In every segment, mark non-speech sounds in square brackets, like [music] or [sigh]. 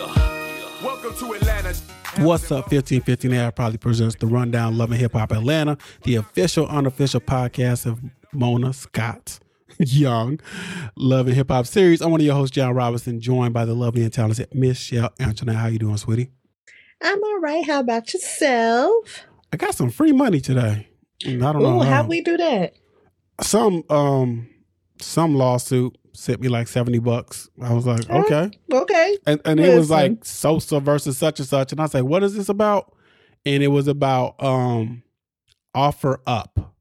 Welcome to Atlanta. What's up, 1515 Air probably presents the Rundown Loving Hip Hop Atlanta, the official, unofficial podcast of Mona Scott [laughs] Young Love and Hip Hop series. I'm one of your hosts, John Robinson, joined by the lovely and talented Michelle Antoinette. How you doing, sweetie? I'm all right. How about yourself? I got some free money today. I don't know how how. we do that? some um some lawsuit sent me like 70 bucks. I was like, okay. Okay. and, and it was like Sosa versus such and such, and I was like, "What is this about?" And it was about um offer up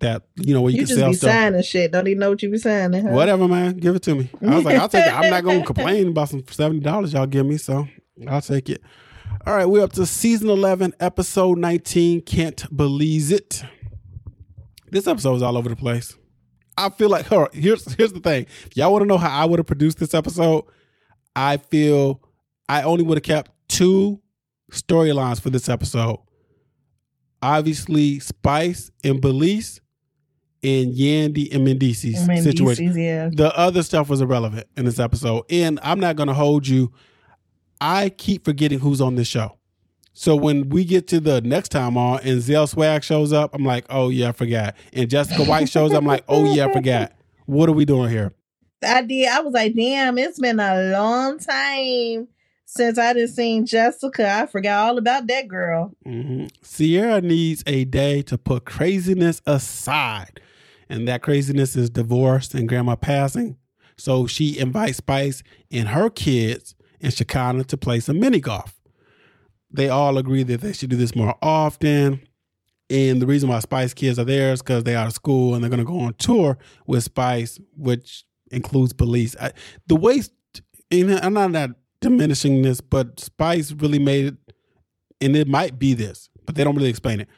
that you know where you, You can just sell be stuff. signing shit. Don't even know what you be signing. Huh? Whatever, man, give it to me. I was like, "I'll take it." I'm not gonna [laughs] complain about some seventy dollars y'all give me, so I'll take it. All right, we're up to season eleven, episode nineteen. Can't believe it. This episode is all over the place. I feel like on, here's here's the thing. If y'all want to know how I would have produced this episode, I feel I only would have kept two storylines for this episode. Obviously, Spice and Belize and Yandy and Mendeecees situation. Yeah. The other stuff was irrelevant in this episode. And I'm not going to hold you. I keep forgetting who's on this show. So when we get to the next time on and Zell Swag shows up, I'm like, oh yeah, I forgot. And Jessica White shows up, I'm like, oh yeah, I forgot. What are we doing here? I did. I was like, damn, it's been a long time since I didn't seen Jessica. I forgot all about that girl. hmm Sierra needs a day to put craziness aside. And that craziness is divorce and grandma passing. So she invites Spice and her kids and Shekinah to play some mini golf. They all agree that they should do this more often. And the reason why Spice kids are there is because they're out of school and they're going to go on tour with Spice, which includes Belize. I, the way, and I'm not, not diminishing this, but Spice really made it and it might be this, but they don't really explain it.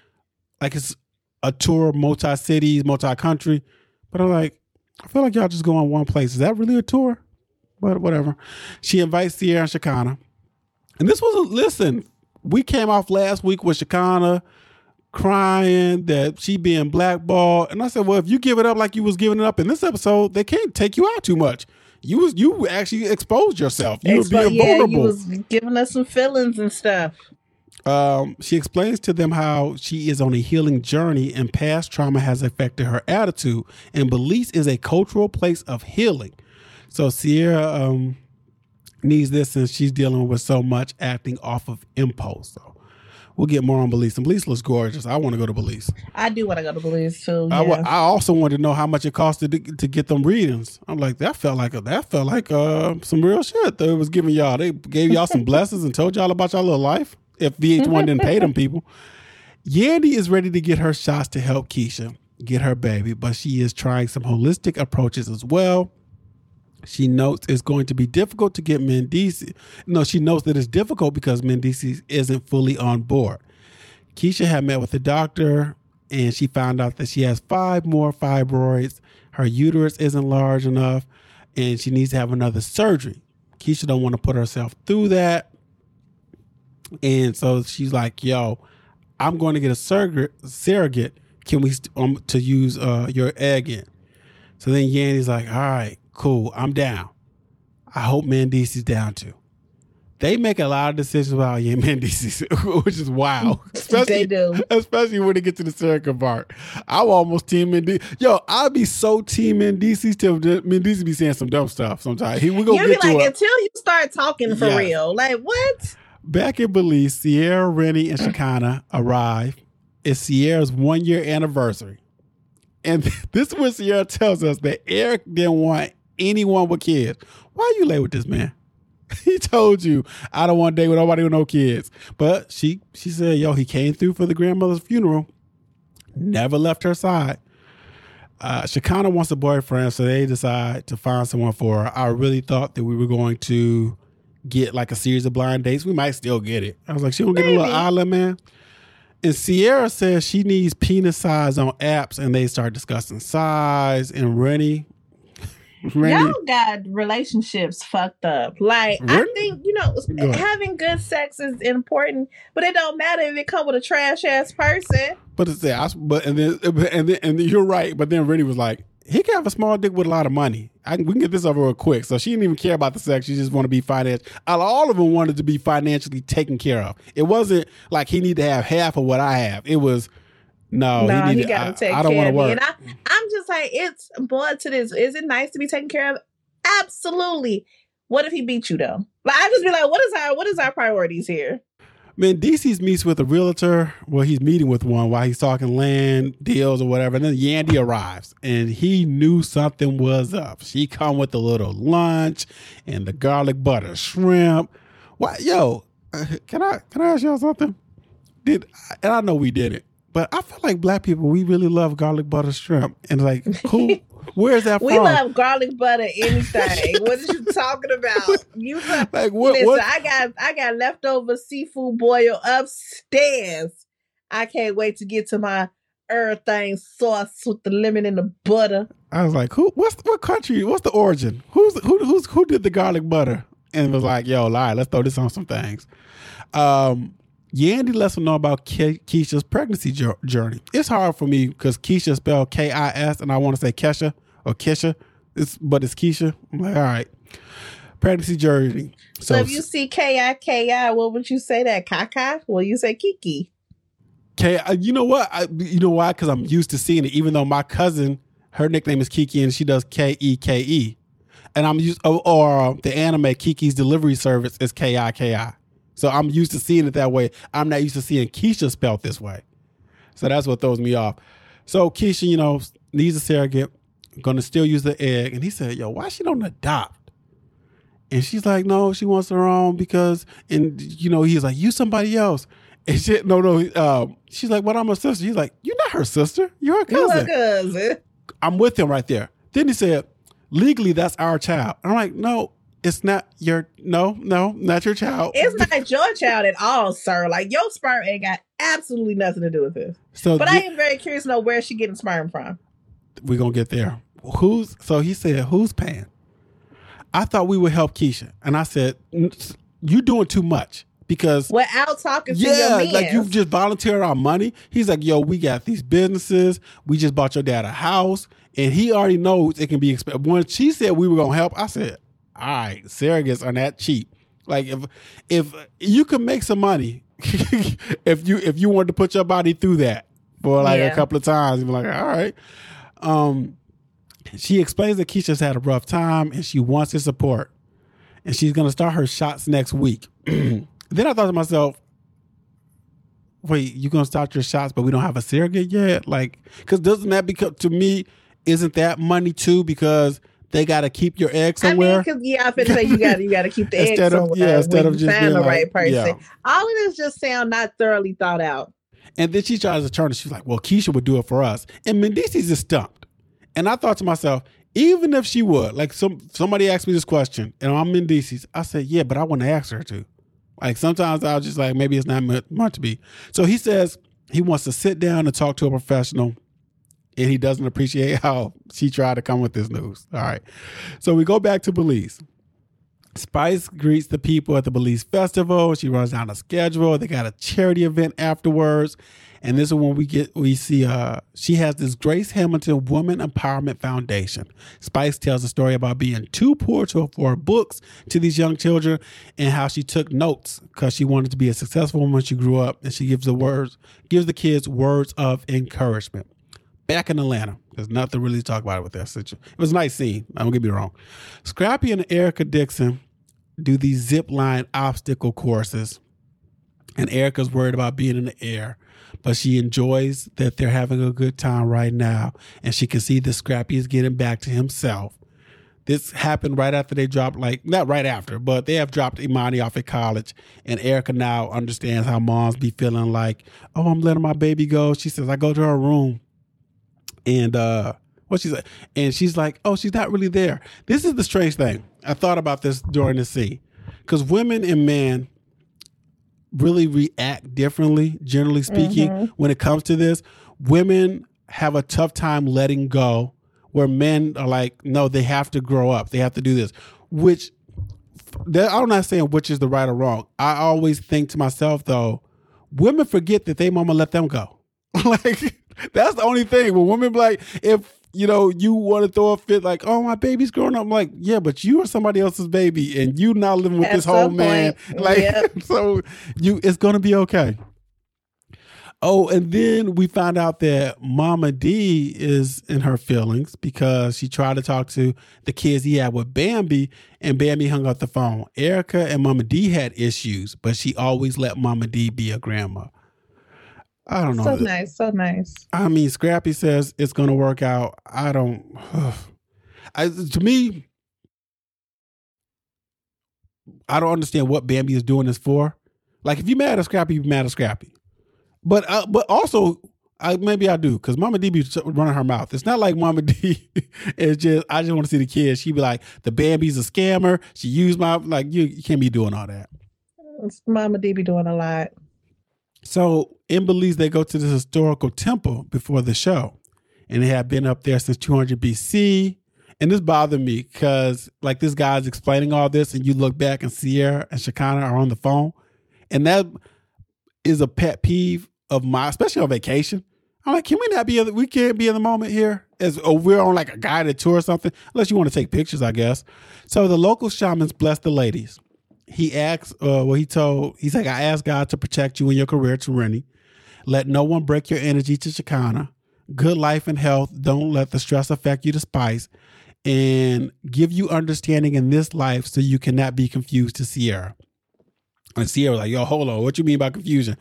Like it's a tour, multi cities, multi country. But I'm like, I feel like y'all just go on one place. Is that really a tour? But whatever. She invites Sierra and Shekinah. And this was a listen, we came off last week with Shekinah crying that she being blackballed. And I said, Well, if you give it up like you was giving it up in this episode, they can't take you out too much. You was you actually exposed yourself. You were Expo- being yeah, vulnerable. you was giving us some feelings and stuff. Um, she explains to them how she is on a healing journey and past trauma has affected her attitude. And Belize is a cultural place of healing. So Sierra um, needs this since she's dealing with so much acting off of impulse. So we'll get more on Belize. And Belize looks gorgeous. I want to go to Belize. I do want to go to Belize too. I, yeah. I also wanted to know how much it costed to, to get them readings. I'm like, that felt like a, that felt like uh, some real shit that it was giving y'all. They gave y'all some [laughs] blessings and told y'all about y'all little life. If VH1 didn't pay them people, Yandy is ready to get her shots to help Keisha get her baby, but she is trying some holistic approaches as well. She notes it's going to be difficult to get Mendeecees. No, she notes that it's difficult because Mendeecees isn't fully on board. Keisha had met with the doctor and she found out that she has five more fibroids. Her uterus isn't large enough and she needs to have another surgery. Keisha don't want to put herself through that. And so she's like, yo, I'm going to get a surrogate. surrogate. Can we, st- um, to use uh, your egg in? So then Yandy's like, all right, cool, I'm down. I hope Mendeecees down too. They make a lot of decisions about [laughs] yeah, Mendeecees, which is wild. [laughs] Especially, They do. Especially when they get to the surrogate part. I'm almost team Mendeecees. Yo, I'd be so team Mendeecees till Mendeecees be saying some dumb stuff sometimes. He we gonna You'll be get to like, it. until you start talking for Yes. real. Like, what? Back in Belize, Sierra, Renni, and Shekinah arrive. It's Sierra's one year anniversary. And [laughs] this is when Sierra tells us that Eric didn't want anyone with kids. Why you lay with this man? [laughs] He told you I don't want to date with nobody with no kids. But she she said, yo, he came through for the grandmother's funeral, never left her side. Uh, Shekinah wants a boyfriend, so they decide to find someone for her. I really thought that we were going to get like a series of blind dates. We might still get it. I was like, she gonna get a little island man. And Sierra says she needs penis size on apps, and they start discussing size. And Renni, Renni, Y'all got relationships fucked up. Like I think you know Go having good sex is important, but it don't matter if it come with a trash ass person. but it's I- but and then and then and then you're right. But then Renni was like, he can have a small dick with a lot of money. I, we can get this over real quick. So she didn't even care about the sex. She just want to be financial. All of them wanted to be financially taken care of. It wasn't like he need to have half of what I have. It was no, no, he, he got to take I don't care want of me. And I, I'm just like, it's more to this. Is it nice to be taken care of? Absolutely. What if he beat you though? Like I just be like, what is our what is our priorities here? Mendeecees meets with a realtor. Well, he's meeting with one while he's talking land deals or whatever. And then Yandy arrives, and he knew something was up. She come with a little lunch and the garlic butter shrimp. Why, yo? [laughs] Can I can I ask y'all something? Did and I know we did it, but I feel like black people we really love garlic butter shrimp. And like, who? [laughs] Where's that We from? We love garlic butter anything. [laughs] what are you talking about? You love, [laughs] like what? listen, what? I got I got leftover seafood boil upstairs. I can't wait to get to my everything sauce with the lemon and the butter. I was like, who? What's what country? What's the origin? Who's who? Who's who did the garlic butter? And was like, yo, lie. Let's throw this on some things. Um, Yandy lets them know about Ke- Keisha's pregnancy jour- journey. It's hard for me because Keisha spelled K I S, and I want to say Kesha or Kesha, it's, but it's Keisha. I'm like, all right, pregnancy journey. So, if you see K I K I, what would you say that? Kaka? Will you say Kiki? K, uh, you know what? I, you know why? Because I'm used to seeing it. Even though my cousin, her nickname is Kiki, and she does K E K E, and I'm used. Or, or the anime Kiki's Delivery Service is K I K I. So I'm used to seeing it that way. I'm not used to seeing Keisha spelled this way. So that's what throws me off. So Keisha, you know, needs a surrogate, gonna still use the egg, and he said, "Yo, why she don't adopt?" And she's like, "No, she wants her own because," and you know, he's like, "You somebody else." And she, no, no. Um, she's like, "But I'm a sister." He's like, "You're not her sister. You're her cousin." a cousin. I'm with him right there. Then he said, "Legally, that's our child." I'm like, "No, it's not your. No, no, not your child." It's not your child at all, sir. Like your sperm ain't got absolutely nothing to do with this. so But thi- I am very curious to know where she getting sperm from. we're gonna get there. Who's so he said, who's paying? I thought we would help Keisha. And I said, "N- you doing too much. Because Without talking to yeah, like you've just volunteered our money. He's like, yo, we got these businesses. We just bought your dad a house. And he already knows it can be expensive. When she said we were gonna help, I said, all right, surrogates are that cheap. Like if if you can make some money [laughs] if you if you wanted to put your body through that for like a couple of times, you're like, all right. Um she explains that Keisha's had a rough time and she wants his support. And she's gonna start her shots next week. [clears throat] then I thought to myself, wait, you gonna start your shots, but we don't have a surrogate yet? Like, because doesn't that become to me? Isn't that money too? Because they got to keep your egg I mean, somewhere. because yeah, I feel say you got you got to keep the [laughs] egg Instead of- somewhere yeah, instead of just find the being right person. yeah. All of this just sound not thoroughly thought out. And then she tries to turn it. She's like, well, Keisha would do it for us. And Mendeecees is stumped. And I thought to myself, even if she would, like some somebody asked me this question, and I'm Mendeecees, I said, yeah, but I want to ask her to. Like sometimes I'll just like, maybe it's not meant to be. So he says he wants to sit down and talk to a professional. And he doesn't appreciate how she tried to come with this news. All right. So we go back to Belize. Spice greets the people at the Belize Festival. She runs down a schedule. They got a charity event afterwards. And this is when we get we see uh she has this Grace Hamilton Woman Empowerment Foundation. Spice tells a story about being too poor to afford books to these young children and how she took notes because she wanted to be a successful woman when she grew up. And she gives the words, gives the kids words of encouragement. Back in Atlanta, there's nothing really to talk about with that situation. It was a nice scene. I Don't get me wrong. Scrappy and Erica Dixon do these zip line obstacle courses. And Erica's worried about being in the air, but she enjoys that they're having a good time right now. And she can see that Scrappy is getting back to himself. This happened right after they dropped, like, not right after, but they have dropped Emani off at college. And Erica now understands how moms be feeling like, oh, I'm letting my baby go. She says, I go to her room and uh what she's like and she's like oh she's not really there. This is the strange thing. I thought about this during the scene. Because women and men really react differently generally speaking Mhm. when it comes to this. Women have a tough time letting go where men are like no they have to grow up. They have to do this. Which that, i'm not saying which is the right or wrong. I always think to myself though women forget that they mama let them go. [laughs] Like that's the only thing when women like if you know, you want to throw a fit like, oh, my baby's growing up. I'm like, yeah, but you are somebody else's baby and you not living with At this whole man. [laughs] Like, yep. [laughs] so you, it's going to be okay. Oh, and then we found out that Mama D is in her feelings because she tried to talk to the kids he had with Bambi, and Bambi hung up the phone. Erica and Mama D had issues, but she always let Mama D be a grandma. I don't know. So nice, so nice. I mean, Scrappy says it's going to work out. I don't. I, to me, I don't understand what Bambi is doing this for. Like, if you mad at Scrappy, you mad at Scrappy. But uh, but also, I maybe I do because Mama D be running her mouth. It's not like Mama [laughs] D is just. I just want to see the kids. She be like, the Bambi's a scammer. She used my like. You, you can't be doing all that. Mama D be doing a lot. So in Belize, they go to this historical temple before the show, and they have been up there since 200 BC. And this bothered me because, like, this guy's explaining all this, and you look back and Sierra and Shekinah are on the phone, and that is a pet peeve of my, especially on vacation. I'm like, can we not be? in the- We can't be in the moment here, as or we're on like a guided tour or something, unless you want to take pictures, I guess. So the local shamans bless the ladies. He asked, uh, well, he told, he's like, I asked God to protect you in your career to Renni. Let no one break your energy to Shekinah. Good life and health. Don't let the stress affect you to spice. And give you understanding in this life so you cannot be confused to Sierra. And Sierra was like, yo, hold on. What you mean by confusion?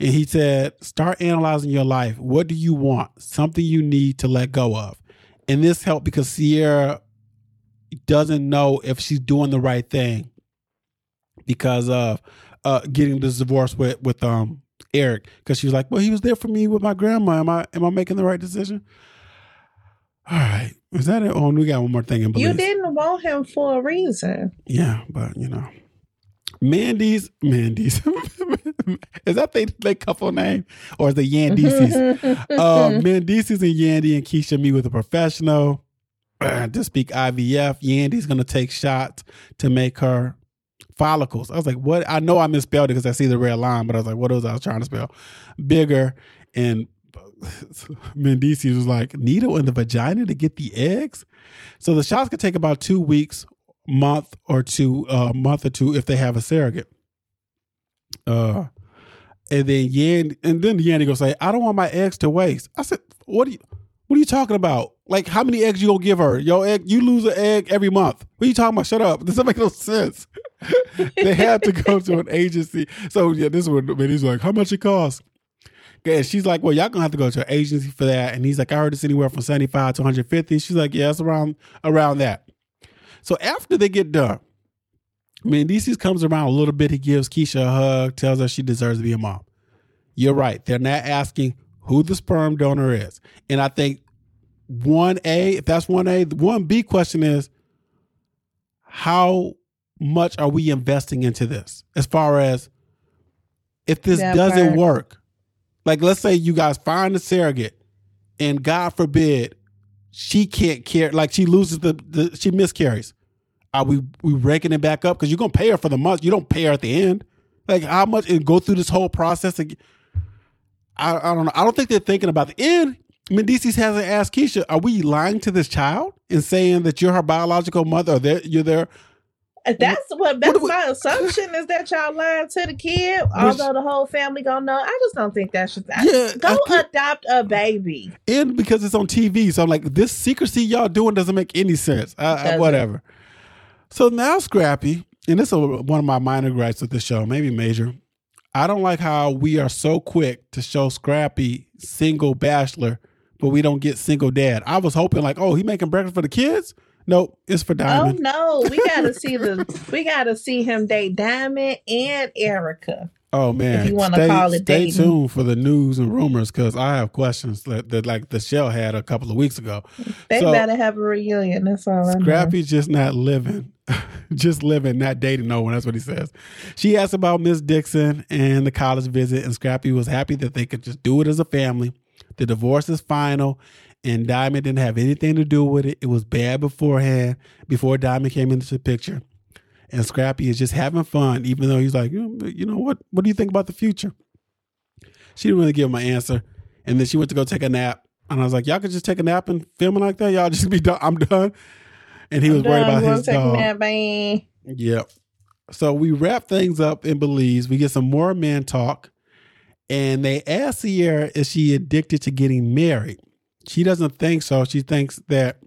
And he said, start analyzing your life. What do you want? Something you need to let go of. And this helped because Sierra doesn't know if she's doing the right thing because of uh, getting this divorce with with um Eric. Because she was like, well, he was there for me with my grandma. Am I am I making the right decision? All right. Is that it? Oh, we got one more thing in You didn't want him for a reason. Yeah, but you know, Mandy's Mandy's [laughs] is that they they couple name or is it Yandices? [laughs] uh, Mandices and Yandy and Keisha meet with a professional to speak IVF. Yandy's gonna take shots to make her follicles. I was like, what? I know I misspelled it because I see the red line, but I was like, what was I was trying to spell? Bigger and [laughs] Mendeecees was like, needle in the vagina to get the eggs. So the shots could take about two weeks, month or two, uh, month or two if they have a surrogate. Uh, and then Yan, and then Yanni gonna say, I don't want my eggs to waste. I said, what do you, what are you talking about? Like, how many eggs you gonna give her? Your egg, you lose an egg every month. What are you talking about? Shut up. [laughs] This doesn't make no sense. [laughs] they had to go to an agency. So yeah, this one, man, he's like, how much it costs? And she's like, well, y'all gonna have to go to an agency for that. And he's like, I heard it's anywhere from 75 to 150. She's like, yeah, it's around around that. So after they get done, Mendeecees comes around a little bit. He gives Keisha a hug, tells her she deserves to be a mom. You're right. They're not asking who the sperm donor is. And I think 1A, if that's 1A, the 1B question is how much are we investing into this? As far as if this That doesn't part. work, like let's say you guys find a surrogate and God forbid she can't care, like she loses the, the she miscarries. Are we we raking it back up? Because you're gonna pay her for the month. You don't pay her at the end. Like how much and go through this whole process again. I, I don't know. I don't think they're thinking about the end. Mendeecees hasn't asked Keisha, are we lying to this child and saying that you're her biological mother or that you're there? Uh, that's what that's we- my assumption is that y'all lying to the kid, although the whole family gonna know. I just don't think that should Yeah, go think- adopt a baby. And because it's on TV. So I'm like, this secrecy y'all doing doesn't make any sense. I, I, whatever. So now Scrappy, and this is one of my minor gripes with the show, maybe major. I don't like how we are so quick to show Scrappy single bachelor, but we don't get single dad. I was hoping like, oh, he making breakfast for the kids. Nope, it's for oh, Diamond. Oh no, we [laughs] gotta see the we gotta see him date Diamond and Erica. Oh man, if you wanna call it stay dating. tuned for the news and rumors because I have questions that, that like the shell had a couple of weeks ago. They So- better have a reunion. That's all I know. Scrappy's just not living, [laughs] just living, not dating no one. That's what he says. She asked about Miss Dixon and the college visit, and Scrappy was happy that they could just do it as a family. The divorce is final, and Diamond didn't have anything to do with it. It was bad beforehand, before Diamond came into the picture. And Scrappy is just having fun, even though he's like, you know, what? What do you think about the future? She didn't really give him an answer. And then she went to go take a nap. And I was like, y'all could just take a nap and film it like that. Y'all just be done. I'm done. And he was I'm worried done. about Go his dog. nap, man. Yep. So we wrap things up in Belize. We get some more man talk. And they ask Sierra, is she addicted to getting married? She doesn't think so. She thinks that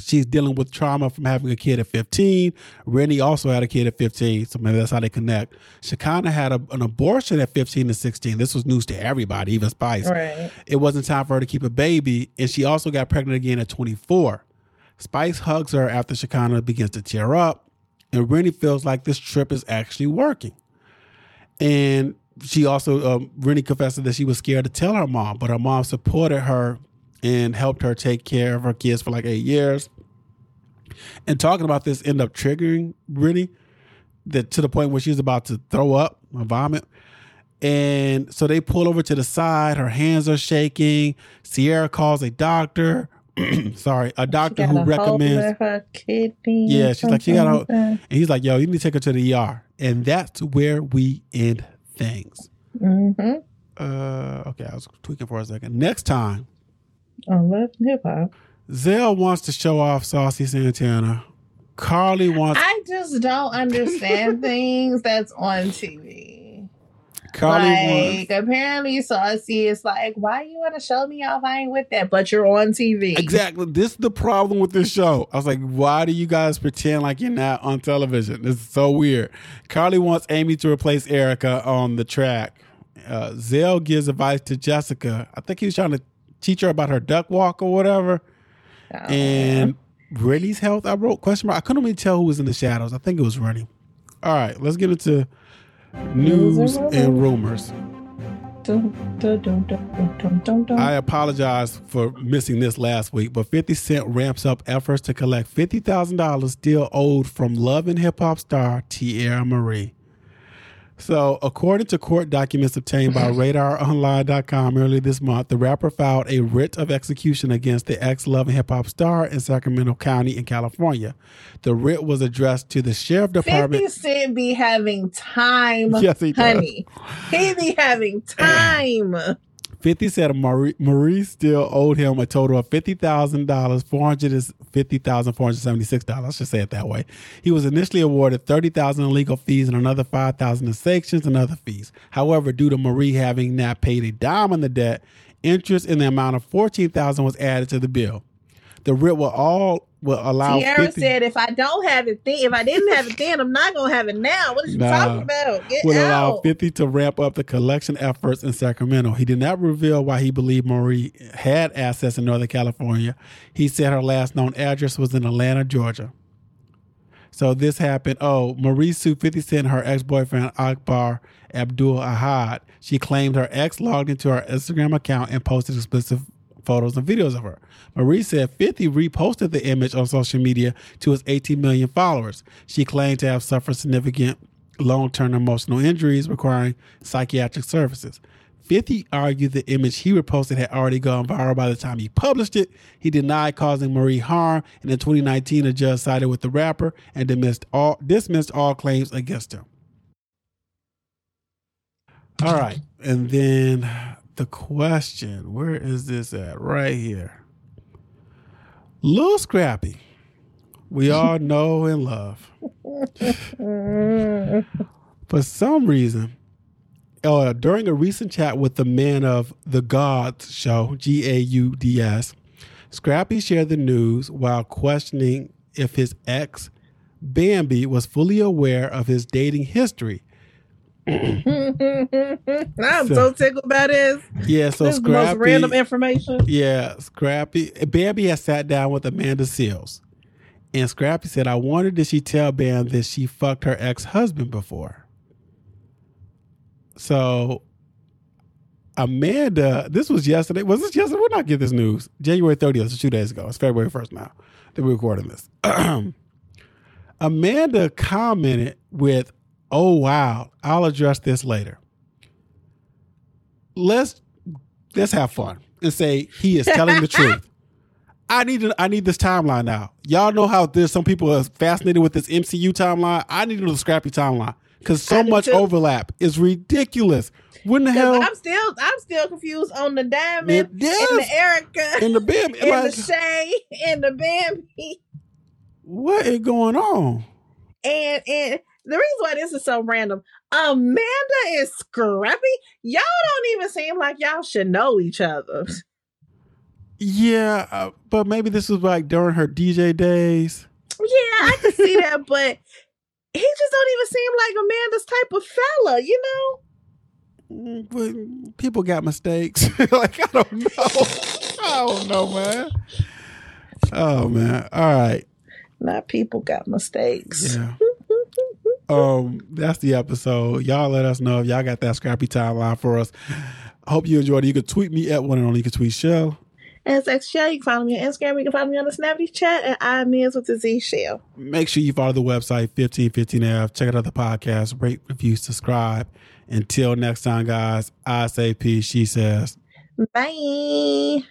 she's dealing with trauma from having a kid at 15. Renni also had a kid at 15. So maybe that's how they connect. Shekinah had a, an abortion at 15 and 16. This was news to everybody, even Spice Right. it wasn't time for her to keep a baby, and she also got pregnant again at 24. Spice hugs her after Shekinah begins to tear up, and Renni feels like this trip is actually working. And she also, um, Renni confessed that she was scared to tell her mom, but her mom supported her and helped her take care of her kids for like eight years. And talking about this ended up triggering Renni that to the point where she was about to throw up or vomit. And so they pull over to the side. Her hands are shaking. Sierra calls a doctor. [clears throat] Sorry, a doctor who a recommends. her kidney. Yeah, she's like, she got a- And he's like, yo, you need to take her to the ER. And that's where we end things. Mhm. Uh, okay, I was tweaking for a second. Next time, On Love and Hip Hop. Zell wants to show off Saucy Santana. Karlie wants. I just don't understand [laughs] things that's on TV. Karlie like wants. apparently Saucy is like, why you want to show me off? I ain't with that, but you're on TV. Exactly. This is the problem with this show. I was like, why do you guys pretend like you're not on television? This is so weird. Karlie wants Amy to replace Erica on the track. Uh, Zell gives advice to Jessica. I think he was trying to teach her about her duck walk or whatever. Oh. And Renni's health, I wrote question mark. I couldn't really tell who was in the shadows. I think it was Renni. All right, let's get into news and rumors. Dun, dun, dun. I apologize for missing this last week, but 50 Cent ramps up efforts to collect $50,000 still owed from Love and Hip Hop star Tierra Marie. So, according to court documents obtained by [clears throat] RadarOnline.com earlier this month, the rapper filed a writ of execution against the ex Love and Hip Hop star in Sacramento County in California. The writ was addressed to the Sheriff department. 50 Department. Cent be having time, Yes, he does. honey. He be having [clears throat] time. 50 said Marie, Marie still owed him a total of $50,000, $450,476. I should say it that way. He was initially awarded 30000 in legal fees and another 5000 in sanctions and other fees. However, due to Marie having not paid a dime on the debt, interest in the amount of 14000 was added to the bill. The writ will all will allow Tierra 50 said, if I don't have it then, if I didn't have it then, I'm not to have it now. What are you talking about? Get would allow 50 to ramp up the collection efforts in Sacramento. He did not reveal why he believed Marie had assets in Northern California. He said her last known address was in Atlanta, Georgia. So this happened. Oh, Marie sued 50 Cent, her ex boyfriend Akbar Abdul Ahad. She claimed her ex logged into her Instagram account and posted explicit photos and videos of her. Marie said 50 reposted the image on social media to his 18 million followers. She claimed to have suffered significant long term emotional injuries requiring psychiatric services. 50 argued the image he reposted had already gone viral by the time he published it. He denied causing Marie harm, and in 2019, a judge sided with the rapper and dismissed all, dismissed all claims against him. All right. And then the question where is this at? Right here. Little Scrappy. We all know and love. [laughs] For some reason, uh, during a recent chat with the man of the Gods show, G A U D S, Scrappy shared the news while questioning if his ex, Bambi, was fully aware of his dating history. [laughs] I'm So- so tickled by this. Yeah, so this Scrappy. random information. Yeah, Scrappy. Bambi has sat down with Amanda Seales. And Scrappy said, I wonder did she tell Bam that she fucked her ex husband before? So Amanda, this was yesterday. Was this yesterday? We're not getting this news. January 30th, so two days ago. It's February 1st now that we're recording this. [clears throat] Amanda commented with, Oh wow, I'll address this later. Let's let's have fun and say he is telling the [laughs] truth. I need to, I need this timeline now. Y'all know how there's some people are fascinated with this MCU timeline. I need to know the scrappy timeline. because so much too. overlap is ridiculous. When the hell? I'm still I'm still confused on the diamond It- and the Erica in the bed, [laughs] and like the Shay and the Bambi. what is going on? And and the reason why this is so random, Amanda is Scrappy, y'all don't even seem like y'all should know each other. Yeah, uh, but maybe this was like during her DJ days. Yeah, I can see that, [laughs] but he just don't even seem like Amanda's type of fella, you know? But people got mistakes. [laughs] like I don't know. I don't know, man. Oh man. All right. Not people got mistakes. Yeah. Um, that's the episode. Y'all let us know if y'all got that scrappy timeline for us. Hope you enjoyed it. You can tweet me at one and only. You can tweet Shell. As X Shell, you can follow me on Instagram. You can follow me on the Snappy Chat at I Miz with the Z Shell. Make sure you follow the website 1515F. Check out other podcasts. Rate, review, subscribe. Until next time, guys, I say peace. She says. Bye.